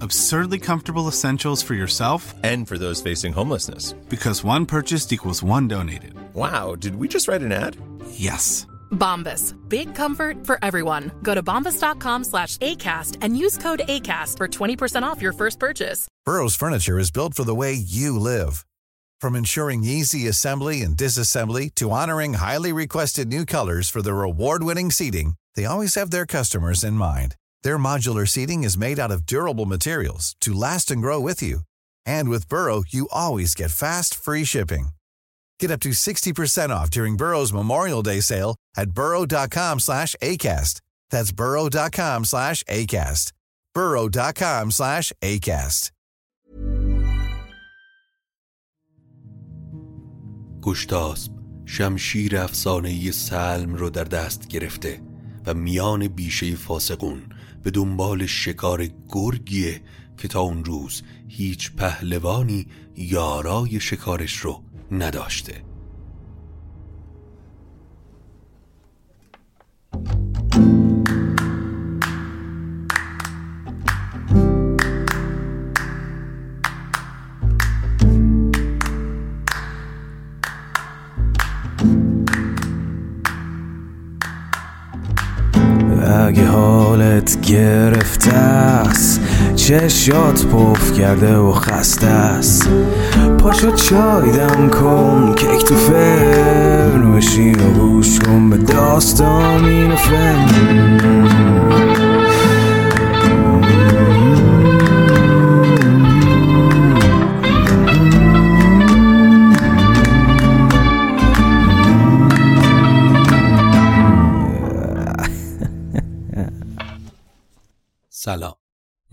Absurdly comfortable essentials for yourself And for those facing homelessness. because one purchased equals one donated. Wow, did we just write an ad? Yes. Bombas. Big comfort for everyone. Go to bombas.com slash ACAST and use code ACAST for 20% off your first purchase. Burrow's furniture is built for the way you live. From ensuring easy assembly and disassembly to honoring highly requested new colors for their award-winning seating, they always have their customers in mind. Their modular seating is made out of durable materials to last and grow with you. And with Burrow, you always get fast, free shipping. Get up to 60% off during Burrow's Memorial Day sale at burrow.com slash ACAST. That's burrow.com slash ACAST. burrow.com slash ACAST. گشتاسب شمشیر افسانه سلم رو در دست گرفته و میان بیشه فاسقون به دنبال شکار گرگیه که تا اون روز هیچ پهلوانی یارای شکارش رو نداشته. گرفته است. چشات پف کرده و خسته است. پاشو چای دم کن کیک تو فرن بشین و گوش کن به داستان و فن.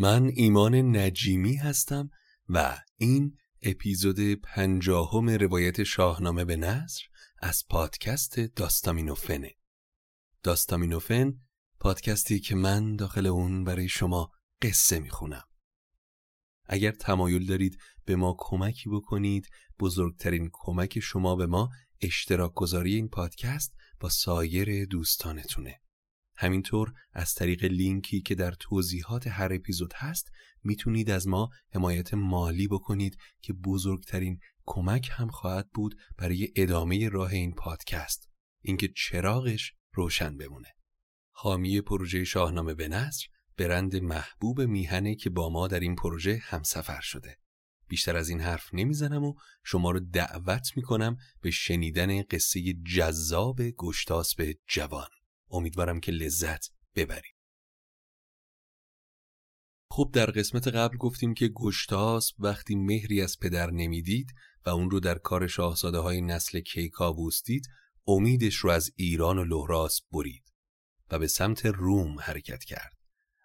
من ایمان نجیمی هستم و این اپیزود پنجاهم روایت شاهنامه به نصر از پادکست داستامینوفنه. داستامینوفن پادکستی که من داخل اون برای شما قصه می‌خونم. اگر تمایل دارید به ما کمکی بکنید بزرگترین کمک شما به ما اشتراک گذاری این پادکست با سایر دوستانتونه. همینطور از طریق لینکی که در توضیحات هر اپیزود هست می‌تونید از ما حمایت مالی بکنید که بزرگترین کمک هم خواهد بود برای ادامه راه این پادکست. اینکه چراغش روشن بمونه. حامی پروژه شاهنامه به نصر برند محبوب میهنه که با ما در این پروژه همسفر شده. بیشتر از این حرف نمی‌زنم و شما رو دعوت می‌کنم به شنیدن قصه جذاب گشتاسب جوان. امیدوارم که لذت ببرید. خب در قسمت قبل گفتیم که گشتاس وقتی مهری از پدر نمی‌دید و اون رو در کار شاهزاده های نسل کیکاووس دید امیدش رو از ایران و لهراس برید و به سمت روم حرکت کرد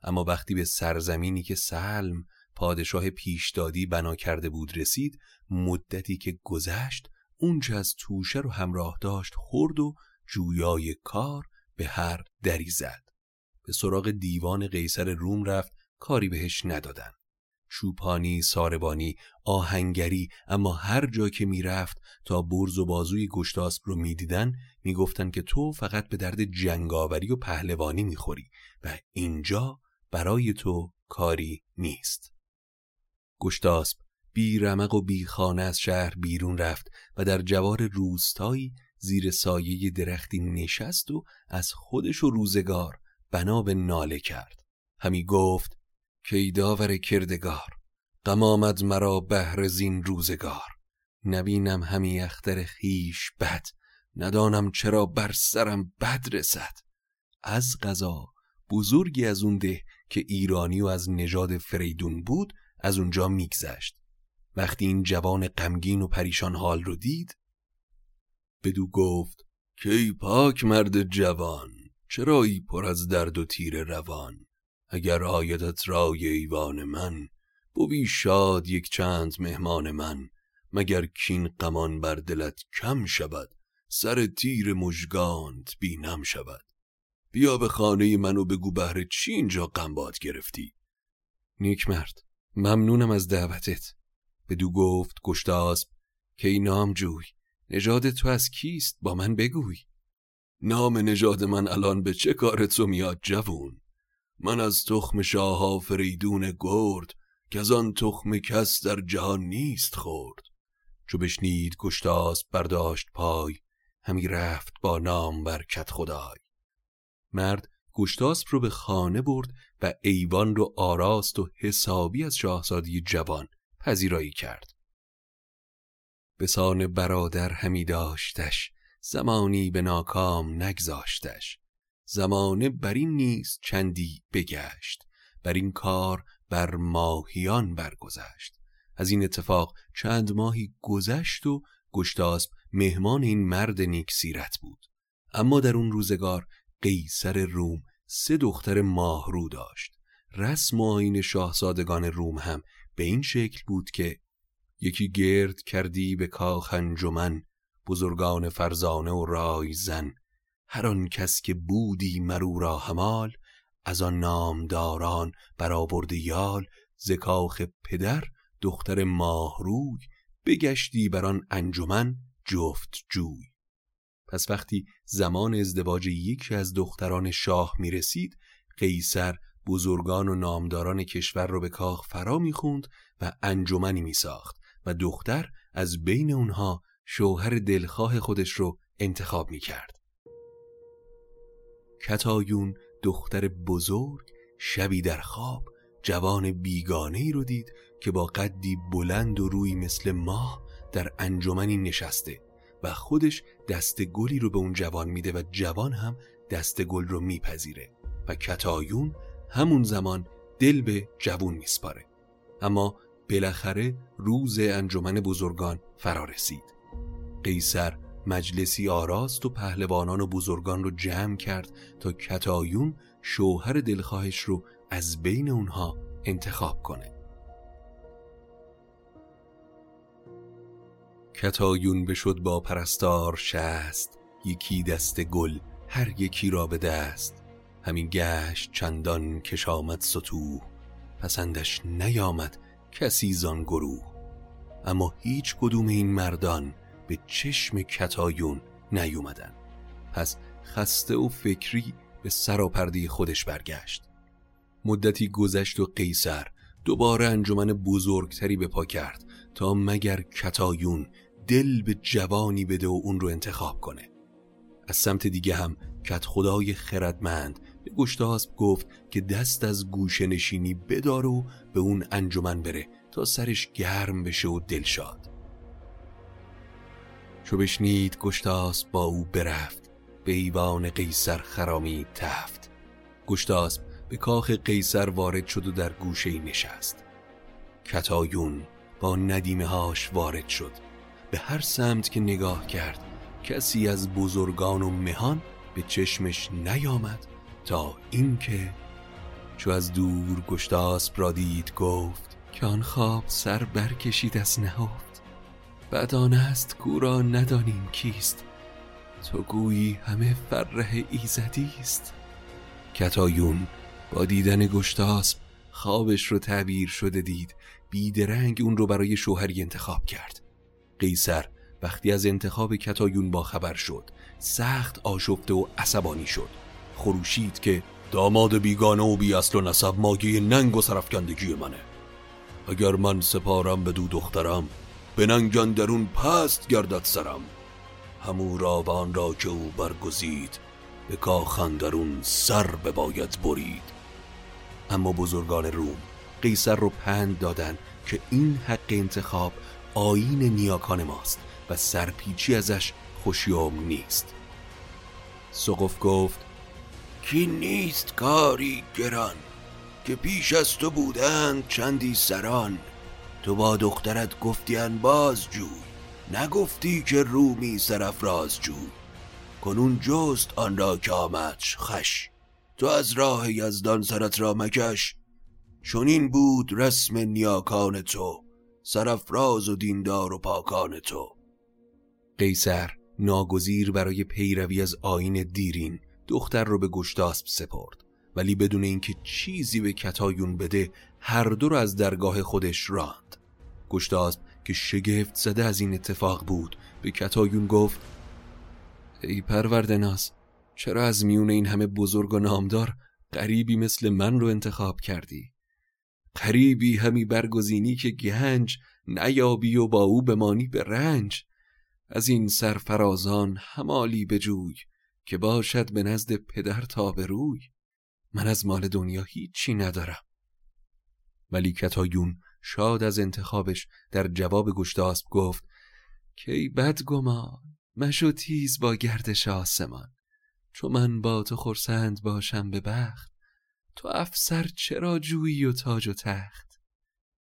اما وقتی به سرزمینی که سلم پادشاه پیشدادی بنا کرده بود رسید مدتی که گذشت اونچه از توشه رو همراه داشت خورد و جویای کار به هر دری زد. به سراغ دیوان قیصر روم رفت کاری بهش ندادن. چوپانی، ساربانی، آهنگری اما هر جا که می‌رفت تا برز و بازوی گشتاسب رو می‌دیدن می‌گفتن که تو فقط به درد جنگاوری و پهلوانی می‌خوری و اینجا برای تو کاری نیست. گشتاسب بی رمق و بی خانه از شهر بیرون رفت و در جوار روستایی زیر سایه درختی نشست و از خودش و روزگار بنا به ناله کرد. همی گفت کی داور کردگار غم آمد مرا بهر زین روزگار. نبینم همی اختر خیش بد ندانم چرا بر سرم بد رسد. از قضا بزرگی از اون ده که ایرانی و از نژاد فریدون بود از اونجا میگذشت. وقتی این جوان غمگین و پریشان حال رو دید بدو گفت کی پاک مرد جوان چرایی پر از درد و تیر روان؟ اگر آیدت رای ایوان من بوی شاد یک چند مهمان من. مگر کین قمان بر دلت کم شود سر تیر مژگانت بینم شود؟ بیا به خانه منو بگو بهر چی اینجا قنباد گرفتی. نیک مرد ممنونم از دعوتت. بدو گفت گشتاسب که ای نام جوی نژاد تو از کیست؟ با من بگوی. نام نژاد من الان به چه کار تو میاد جوون؟ من از تخم شاها فریدون گرد که از آن تخم کس در جهان نیست خورد چو بشنید گشتاس برداشت پای همی رفت با نام بر کت خدای. مرد گشتاسب رو به خانه برد و ایوان رو آراست و حسابی از شاهزادی جوان پذیرایی کرد. به سان برادر همی داشتش زمانی به ناکام نگذاشتش. زمانه بر این نیز چندی بگشت بر این کار بر ماهیان برگذشت. از این اتفاق چند ماهی گذشت و گشتاسب مهمان این مرد نیک سیرت بود. اما در اون روزگار قیصر روم سه دختر ماهرو داشت. رسم و آین شاهزادگان روم هم به این شکل بود که یکی گرد کردی به کاخ انجمن بزرگان فرزانه و رای زن. هر آن کس که بودی مرو را همال از آن نامداران برآورده یال. ز کاخ پدر دختر ماهروی بگشتی بر آن انجمن جفت جوی. پس وقتی زمان ازدواج یکی از دختران شاه می رسید قیصر بزرگان و نامداران کشور رو به کاخ فرا می‌خوند و انجمنی می ساخت و دختر از بین اونها شوهر دلخواه خودش رو انتخاب می کرد. کتایون دختر بزرگ شبی در خواب جوان بیگانه ای رو دید که با قدی بلند و روی مثل ماه در انجمنی نشسته و خودش دست گلی رو به اون جوان میده و جوان هم دست گل رو میپذیره و کتایون همون زمان دل به جوون میسپاره اما بالاخره روز انجمن بزرگان فرا رسید قیصر مجلسی آراست و پهلوانان و بزرگان رو جمع کرد تا کتایون شوهر دلخواهش رو از بین اونها انتخاب کنه. کتایون بشد با پرستار شست یکی دست گل هر یکی را به دست. همین گشت چندان کش آمد ستوه پسندش نیامد کسی زان گروه. اما هیچ کدوم این مردان به چشم کتایون نیومدن. پس خسته و فکری به سراپرده خودش برگشت. مدتی گذشت و قیصر دوباره انجمن بزرگتری به پا کرد تا مگر کتایون دل به جوانی بده و اون رو انتخاب کنه. از سمت دیگه هم کت خدای خردمند به گشتاسب گفت که دست از گوشه نشینی بدار و به اون انجمن بره تا سرش گرم بشه و دلشاد چو بشنید گشتاسب با او برفت به ایوان قیصر خرامی تفت. گشتاسب به کاخ قیصر وارد شد و در گوشه نشست. کتایون با ندیمه هاش وارد شد. به هر سمت که نگاه کرد کسی از بزرگان و مهان به چشمش نیامد. تا اینکه چو از دور گشتاسب را دید گفت که آن خواب سر برکشید از نهفت. بدان است کورا ندانیم کیست. تو گویی همه فره ایزدی است. کتایون با دیدن گشتاسب خوابش رو تعبیر شده دید. بیدرنگ اون رو برای شوهری انتخاب کرد. قیصر وقتی از انتخاب کتایون با خبر شد سخت آشفته و عصبانی شد. خروشید که داماد بیگانه و بی اصل و نسب ماگی ننگ و سرفکندگی منه. اگر من سپارم به دو دخترم به ننگان درون پست گردد سرم. همو راوان را که او برگزید به کاخن درون سر بباید برید. اما بزرگان روم قیصر رو پند دادن که این حق انتخاب آین نیاکان ماست و سرپیچی ازش خوشیوم نیست. سقف گفت کی نیست کاری گران که پیش از تو بودند چندی سران. تو با دخترت گفتیان باز جوی نگفتی که رومی سرفراز جوی. کنون جست آن را که آمدش خش تو از راه یزدان سرت را مکش. چنین بود رسم نیاکان تو سرفراز و دیندار و پاکان تو. قیصر ناگزیر برای پیروی از آین دیرین دختر رو به گشتاسب سپرد ولی بدون اینکه چیزی به کتایون بده هر دو رو از درگاه خودش راند. گشتاسب که شگفت زده از این اتفاق بود به کتایون گفت ای پروردناز چرا از میون این همه بزرگ و نامدار قریبی مثل من رو انتخاب کردی؟ قریبی همی برگزینی که گنج نیابی و با او بمانی به رنج. از این سرفرازان همالی بجوی که باشد به نزد پدر تا به روی من از مال دنیا هیچی ندارم. ولی کتایون شاد از انتخابش در جواب گشتاسب گفت که ای بدگمان مشو تیز با گردش آسمان. چون من با تو خرسند باشم به بخت تو افسر چرا جویی و تاج و تخت؟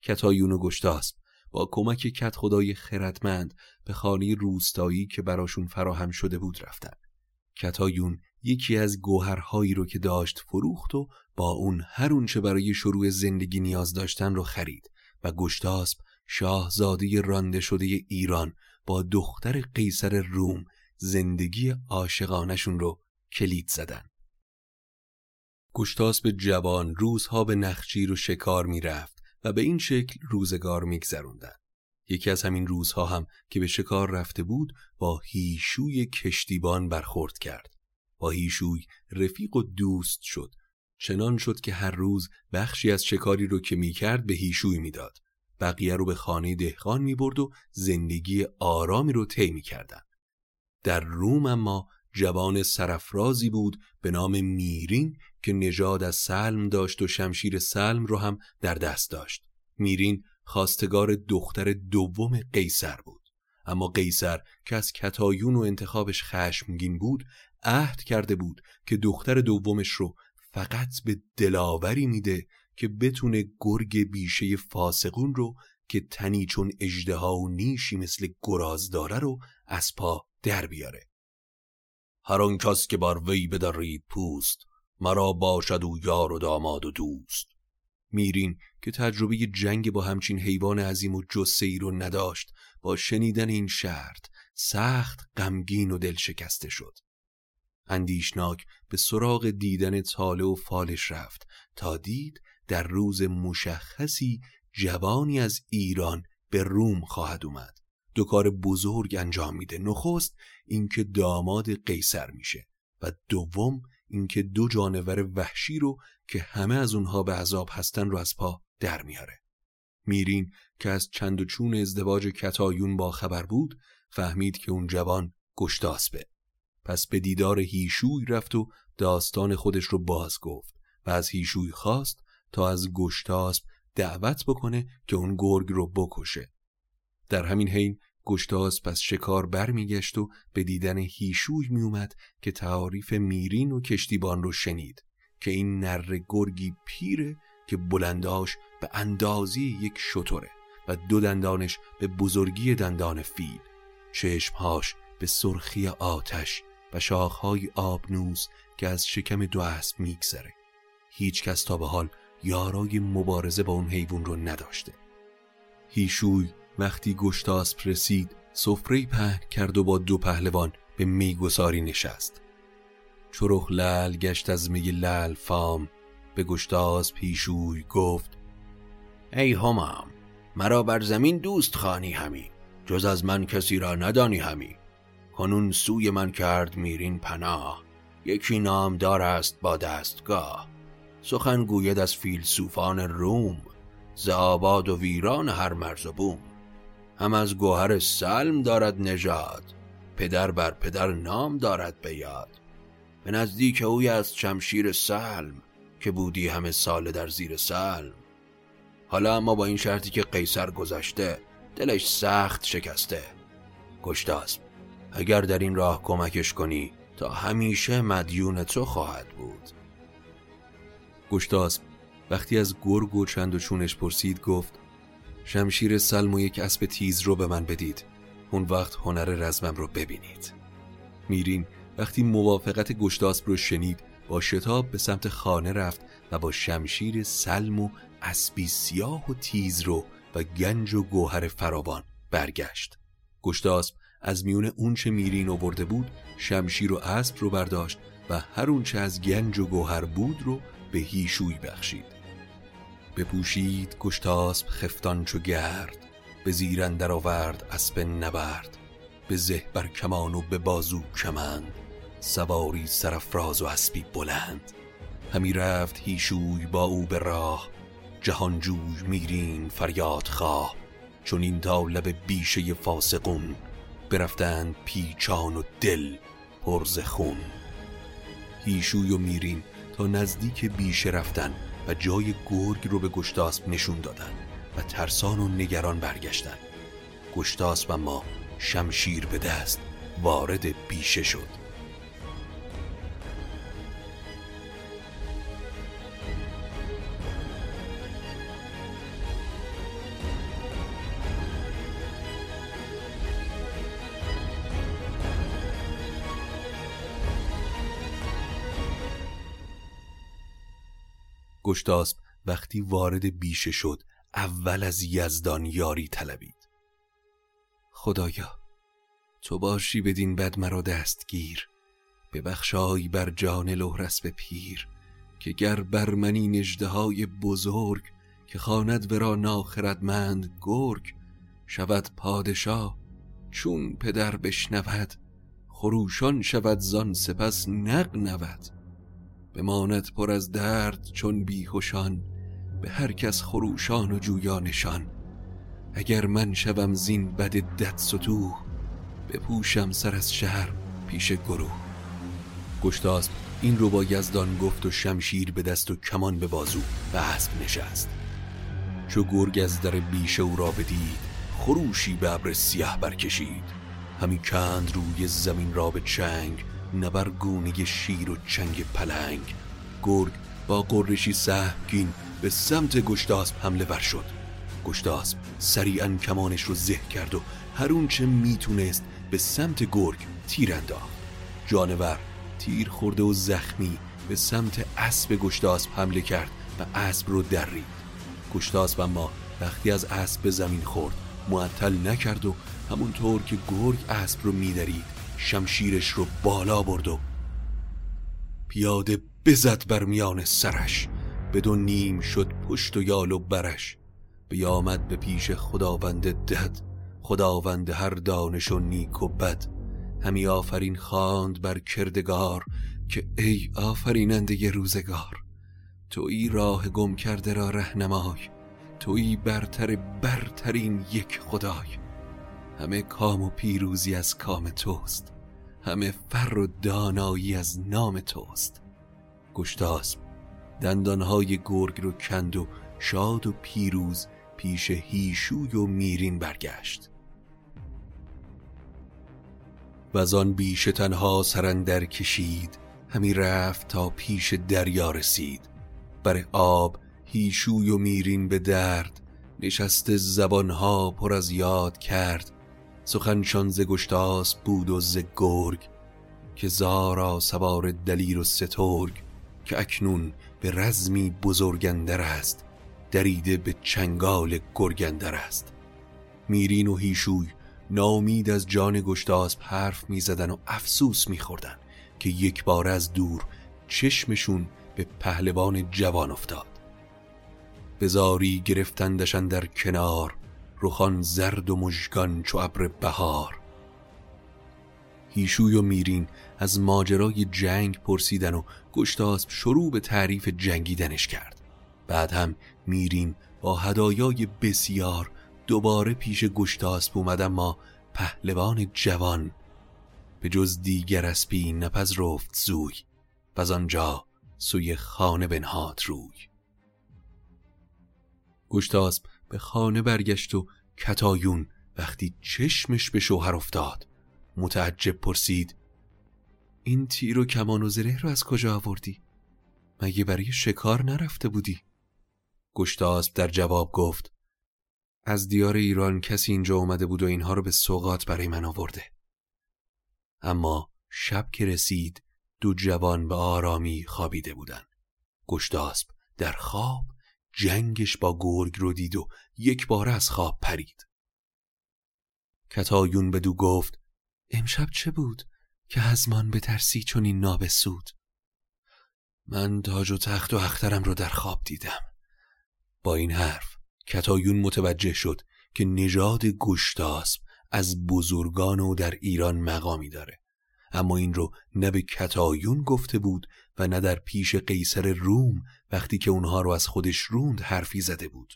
کتایون و گشتاسب با کمک کت خدای خردمند به خانه روستایی که براشون فراهم شده بود رفتن. کتایون یکی از گوهرهایی رو که داشت فروخت و با اون هر اونچه برای شروع زندگی نیاز داشتن رو خرید و گشتاسب شاهزاده رانده شده ایران با دختر قیصر روم زندگی عاشقانشون رو کلید زدن. گشتاسب جوان روزها به نخچیر و شکار می‌رفت و به این شکل روزگار میگذروندن. یکی از همین روزها هم که به شکار رفته بود با هیشوی کشتیبان برخورد کرد. با هیشوی رفیق و دوست شد. چنان شد که هر روز بخشی از شکاری رو که می‌کرد به هیشوی می‌داد. بقیه رو به خانه دهقان می‌برد و زندگی آرامی رو طی می‌کردن. در روم اما جوان سرفرازی بود به نام میرین که نژاد از سلم داشت و شمشیر سلم رو هم در دست داشت. میرین خواستگار دختر دوم قیصر بود. اما قیصر که از کتایون و انتخابش خشمگین بود عهد کرده بود که دختر دومش رو فقط به دلاوری میده که بتونه گرگ بیشه فاسقون رو که تنی چون اجدها و نیشی مثل گراز داره رو از پا در بیاره. هر کس که بر وی بدرید پوست مرا باشد و یار و داماد و دوست. میرین که تجربه جنگ با همچین حیوان عظیم و جسه ای رو نداشت با شنیدن این شرط سخت غمگین و دل شکسته شد. اندیشناک به سراغ دیدن تاله و فالش رفت تا دید در روز مشخصی جوانی از ایران به روم خواهد اومد. دو کار بزرگ انجام میده نخست اینکه داماد قیصر میشه و دوم اینکه دو جانور وحشی رو که همه از اونها به عذاب هستن رو از پا در میاره. میرین که از چند و چون ازدواج کتایون با خبر بود فهمید که اون جوان گشتاسبه. پس به دیدار هیشوی رفت و داستان خودش رو باز گفت و از هیشوی خواست تا از گشتاسب دعوت بکنه که اون گرگ رو بکشه. در همین حین گشتاس پس شکار برمیگشت و به دیدن هیشوی میومد که تعاریف میرین و کشتیبان رو شنید که این نر گرگی پیره که بلنداش به اندازی یک شطوره و دو دندانش به بزرگی دندان فیل. چشمهاش به سرخی آتش و شاخهای آبنوز که از شکم دو اسب میگذره. هیچ کس تا به حال یارای مبارزه با اون حیوان رو نداشته. هیشوی وقتی گشتاسب رسید سفره پهن کرد و با دو پهلوان به میگساری نشست. چرخ لل گشت از می لل فام. به گشتاسب پیشوی گفت ای همام مرا بر زمین دوست خانی همی جز از من کسی را ندانی همی. کنون سوی من کرد میرین پناه یکی نامدار است با دستگاه. سخن گوید از فیلسوفان روم ز آباد و ویران هر مرز و بوم. هم از گوهر سلم دارد نژاد پدر بر پدر نام دارد به یاد. به نزدیک اوی از شمشیر سلم که بودی همه سال در زیر سلم. حالا اما با این شرطی که قیصر گذشته دلش سخت شکسته. گشتاسب اگر در این راه کمکش کنی تا همیشه مدیون تو خواهد بود. گشتاسب وقتی از گرگ و چند و چونش پرسید گفت شمشیر سلم و یک اسب تیز رو به من بدید. اون وقت هنر رزمم رو ببینید. میرین وقتی موافقت گشتاسب رو شنید با شتاب به سمت خانه رفت و با شمشیر سلم و اسبی سیاه و تیز رو و گنج و گوهر فراوان برگشت. گشتاسب از میون اونچه میرین آورده بود شمشیر و اسب رو برداشت و هر اونچه از گنج و گوهر بود رو به هیشوی بخشید. بپوشید گشتاسب خفتان چو گرد به زیرن در آورد اسب نبرد به زه بر کمان و به بازو کمند سواری سرفراز و اسبی بلند. همی رفت هیشوی با او به راه جهانجوی میرین فریاد خواه. چون این تا لب بیشه فاسقون برفتند پیچان و دل پرز خون. هیشوی و میرین تا نزدیک بیشه رفتن. جای گرگ رو به گشتاسب نشون دادن و ترسان و نگران برگشتن. گشتاسب اما شمشیر به دست وارد بیشه شد. گشتاسب وقتی وارد بیشه شد اول از یزدان یاری طلبید. خدایا تو باشی بدین بد مرا دستگیر. ببخشای بر جان لهرس به پیر که گر بر منی نجده بزرگ که خاند ورا ناخردمند گرگ شود پادشاه چون پدر بشنود خروشان شود زان سپس نق نود بماند پر از درد چون بیهوشان به هر کس خروشان و جویانشان اگر من شوم زین بد دد ستوه بپوشم سر از شهر پیش گروه. گشتاسب این رو با یزدان گفت و شمشیر به دست و کمان به بازو و اسب نشست. چو گرگ از در بیشه او را بدید خروشی به ابر سیاه برکشید. همی کند روی زمین را به چنگ نبرگونه شیر و چنگ پلنگ. گرگ با قرشی سهمگین به سمت گشتاسب حمله ور شد. گشتاسب سریعا کمانش رو زه کرد و هر چه می‌تونست به سمت گرگ تیر انداخت. جانور تیر خورده و زخمی به سمت اسب گشتاسب حمله کرد و اسب رو درید. گشتاسب اما وقتی از اسب به زمین خورد معطل نکرد و همونطور که گرگ اسب رو میدرید شمشیرش رو بالا برد و پیاده بزد بر میان سرش. بدون نیم شد پشت و یال و برش. بیامد به پیش خداوند دد خداوند هر دانش و نیک و بد. همی آفرین خواند بر کردگار که ای آفریننده روزگار توی راه گم کرده را رهنمای توی برتر برترین یک خدای. همه کام و پیروزی از کام توست. همه فر و دانایی از نام توست. گشتاسب دندانهای گرگ رو کند و شاد و پیروز پیش هیشوی و میرین برگشت. و آن بیش تنها سرندر کشید همی رفت تا پیش دریا رسید. بر آب هیشوی و میرین به درد نشسته زبانها پر از یاد کرد. سخنشان ز گشتاس بود و ز گرگ که زارا سوار دلیر و سترگ که اکنون به رزمی بزرگندر است دریده به چنگال گرگندر است. میرین و هیشوی نامید از جان گشتاسب حرف می‌زدن و افسوس میخوردن که یک بار از دور چشمشون به پهلوان جوان افتاد. بزاری گرفتندشن در کنار رخان زرد و مژگان چو ابر بهار. هیشوی و میرین از ماجرای جنگ پرسیدن و گشتاسب شروع به تعریف جنگیدنش کرد. بعد هم میرین با هدایای بسیار دوباره پیش گشتاسب اومد ما پهلوان جوان به جز دیگر اسپی رفت زوی و آنجا سوی خانه بنهاد روی. گشتاسب به خانه برگشت و کتایون وقتی چشمش به شوهر افتاد متعجب پرسید این تیر و کمان و زره رو از کجا آوردی؟ مگه برای شکار نرفته بودی؟ گشتاسب در جواب گفت از دیار ایران کسی اینجا اومده بود و اینها رو به سوقات برای من آورده اما شب که رسید دو جوان به آرامی خوابیده بودن گشتاسب در خواب جنگش با گرگ رو دید و یک بار از خواب پرید. کتایون دو گفت امشب چه بود که از من به ترسی چون این نابسود؟ من تاج و تخت و اخترم رو در خواب دیدم. با این حرف کتایون متوجه شد که نژاد گشتاسب از بزرگان و در ایران مقامی داره. اما این رو نه به کتایون گفته بود و نه در پیش قیصر روم وقتی که اونها رو از خودش روند حرفی زده بود.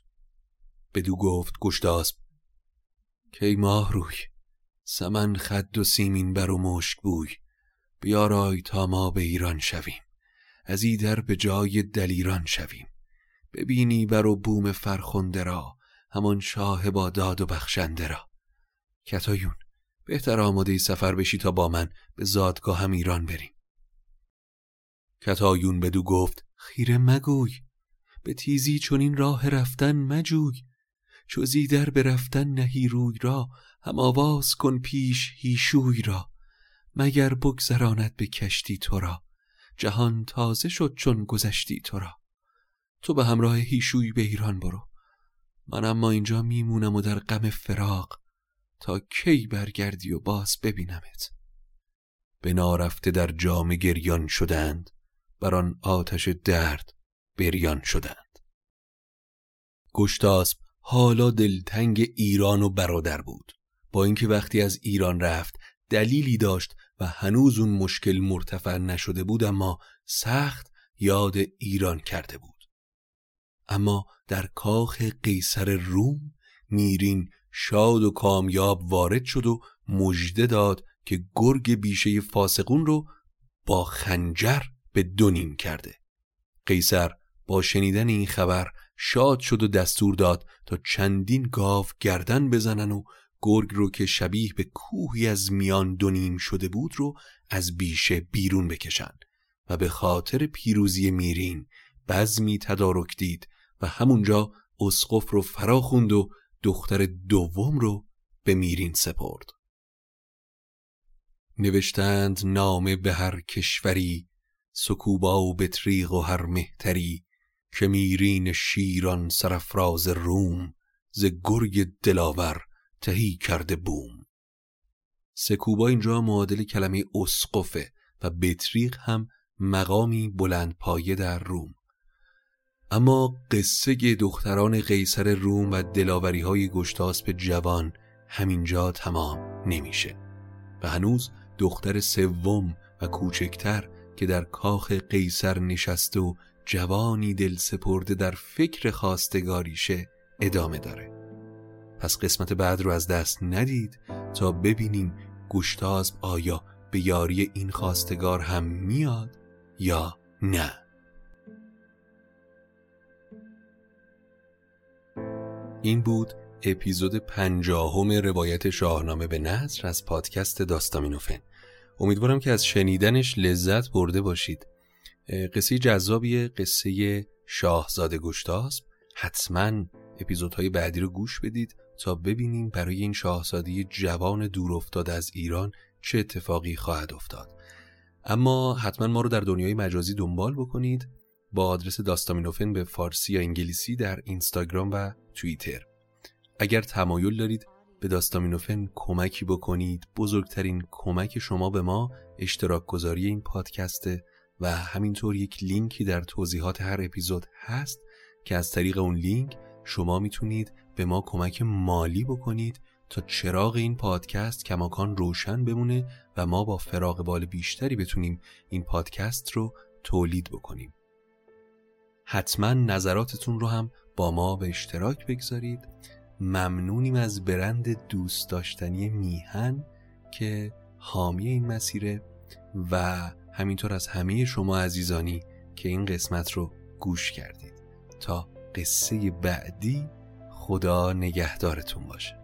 بدو گفت گشتاسب کی ماه روی سمن خد و سیمین بر و مشک بوی بیارای تا ما به ایران شویم از ایدر به جای دلیران شویم ببینی بر و بوم فرخنده را همان شاه با داد و بخشنده را. کتایون بهتر آماده سفر بشی تا با من به زادگاه هم ایران بریم. کتایون بدو گفت خیره مگوی به تیزی چون این راه رفتن مجوی چو در به رفتن نهی روی را هم آواز کن پیش هیشوی را مگر بگذراند به کشتی تو را جهان تازه شد چون گذشتی تو را. تو به همراه هیشوی به ایران برو. من اما اینجا میمونم و در غم فراق تا کی برگردی و باز ببینمت؟ به نارفته در جام گریان شدند بر آن آتش درد بریان شدند. گشتاسب حالا دلتنگ ایران و برادر بود. با اینکه وقتی از ایران رفت دلیلی داشت و هنوز اون مشکل مرتفع نشده بود اما سخت یاد ایران کرده بود. اما در کاخ قیصر روم میرین شاد و کامیاب وارد شد و مژده داد که گرگ بیشه فاسقون رو با خنجر به دونیم کرده. قیصر با شنیدن این خبر شاد شد و دستور داد تا چندین گاو گردن بزنن و گرگ رو که شبیه به کوهی از میان دونیم شده بود رو از بیشه بیرون بکشن و به خاطر پیروزی میرین بزمی تدارک دید و همونجا اسقف رو فرا خوند و دختر دوم رو به میرین سپرد. نوشتند نامه به هر کشوری سکوبا و بطریق و هر مهتری که میرین شیران سرفراز روم ز گرگ دلاور تهی کرده بوم. سکوبا اینجا معادل کلمه اسقفه و بطریق هم مقامی بلند پایه در روم. اما قصه دختران قیصر روم و دلاوری های گشتاسب جوان همینجا تمام نمیشه و هنوز دختر سوم و کوچکتر که در کاخ قیصر نشسته و جوانی دل سپرده در فکر خواستگاریشه ادامه داره. پس قسمت بعد رو از دست ندید تا ببینیم گشتاسب آیا به یاری این خواستگار هم میاد یا نه. این بود اپیزود پنجاهم روایت شاهنامه به نصر از پادکست داستامینوفن امیدوارم که از شنیدنش لذت برده باشید. قصه جذابی قصه شاهزاده گشتاسب. حتما اپیزودهای بعدی رو گوش بدید تا ببینیم برای این شاهزاده جوان دور افتاد از ایران چه اتفاقی خواهد افتاد. اما حتما ما رو در دنیای مجازی دنبال بکنید. با آدرس داستامینوفن به فارسی یا انگلیسی در اینستاگرام و توییتر. اگر تمایل دارید به داستامینوفن کمکی بکنید بزرگترین کمک شما به ما اشتراک گذاری این پادکسته و همینطور یک لینکی در توضیحات هر اپیزود هست که از طریق اون لینک شما می‌تونید به ما کمک مالی بکنید تا چراغ این پادکست کماکان روشن بمونه و ما با فراغ بال بیشتری بتونیم این پادکست رو تولید بکنیم. حتما نظراتتون رو هم با ما به اشتراک بگذارید. ممنونیم از برند دوست داشتنی میهن که حامی این مسیره و همینطور از همه شما عزیزانی که این قسمت رو گوش کردید. تا قصه بعدی خدا نگهدارتون باشه.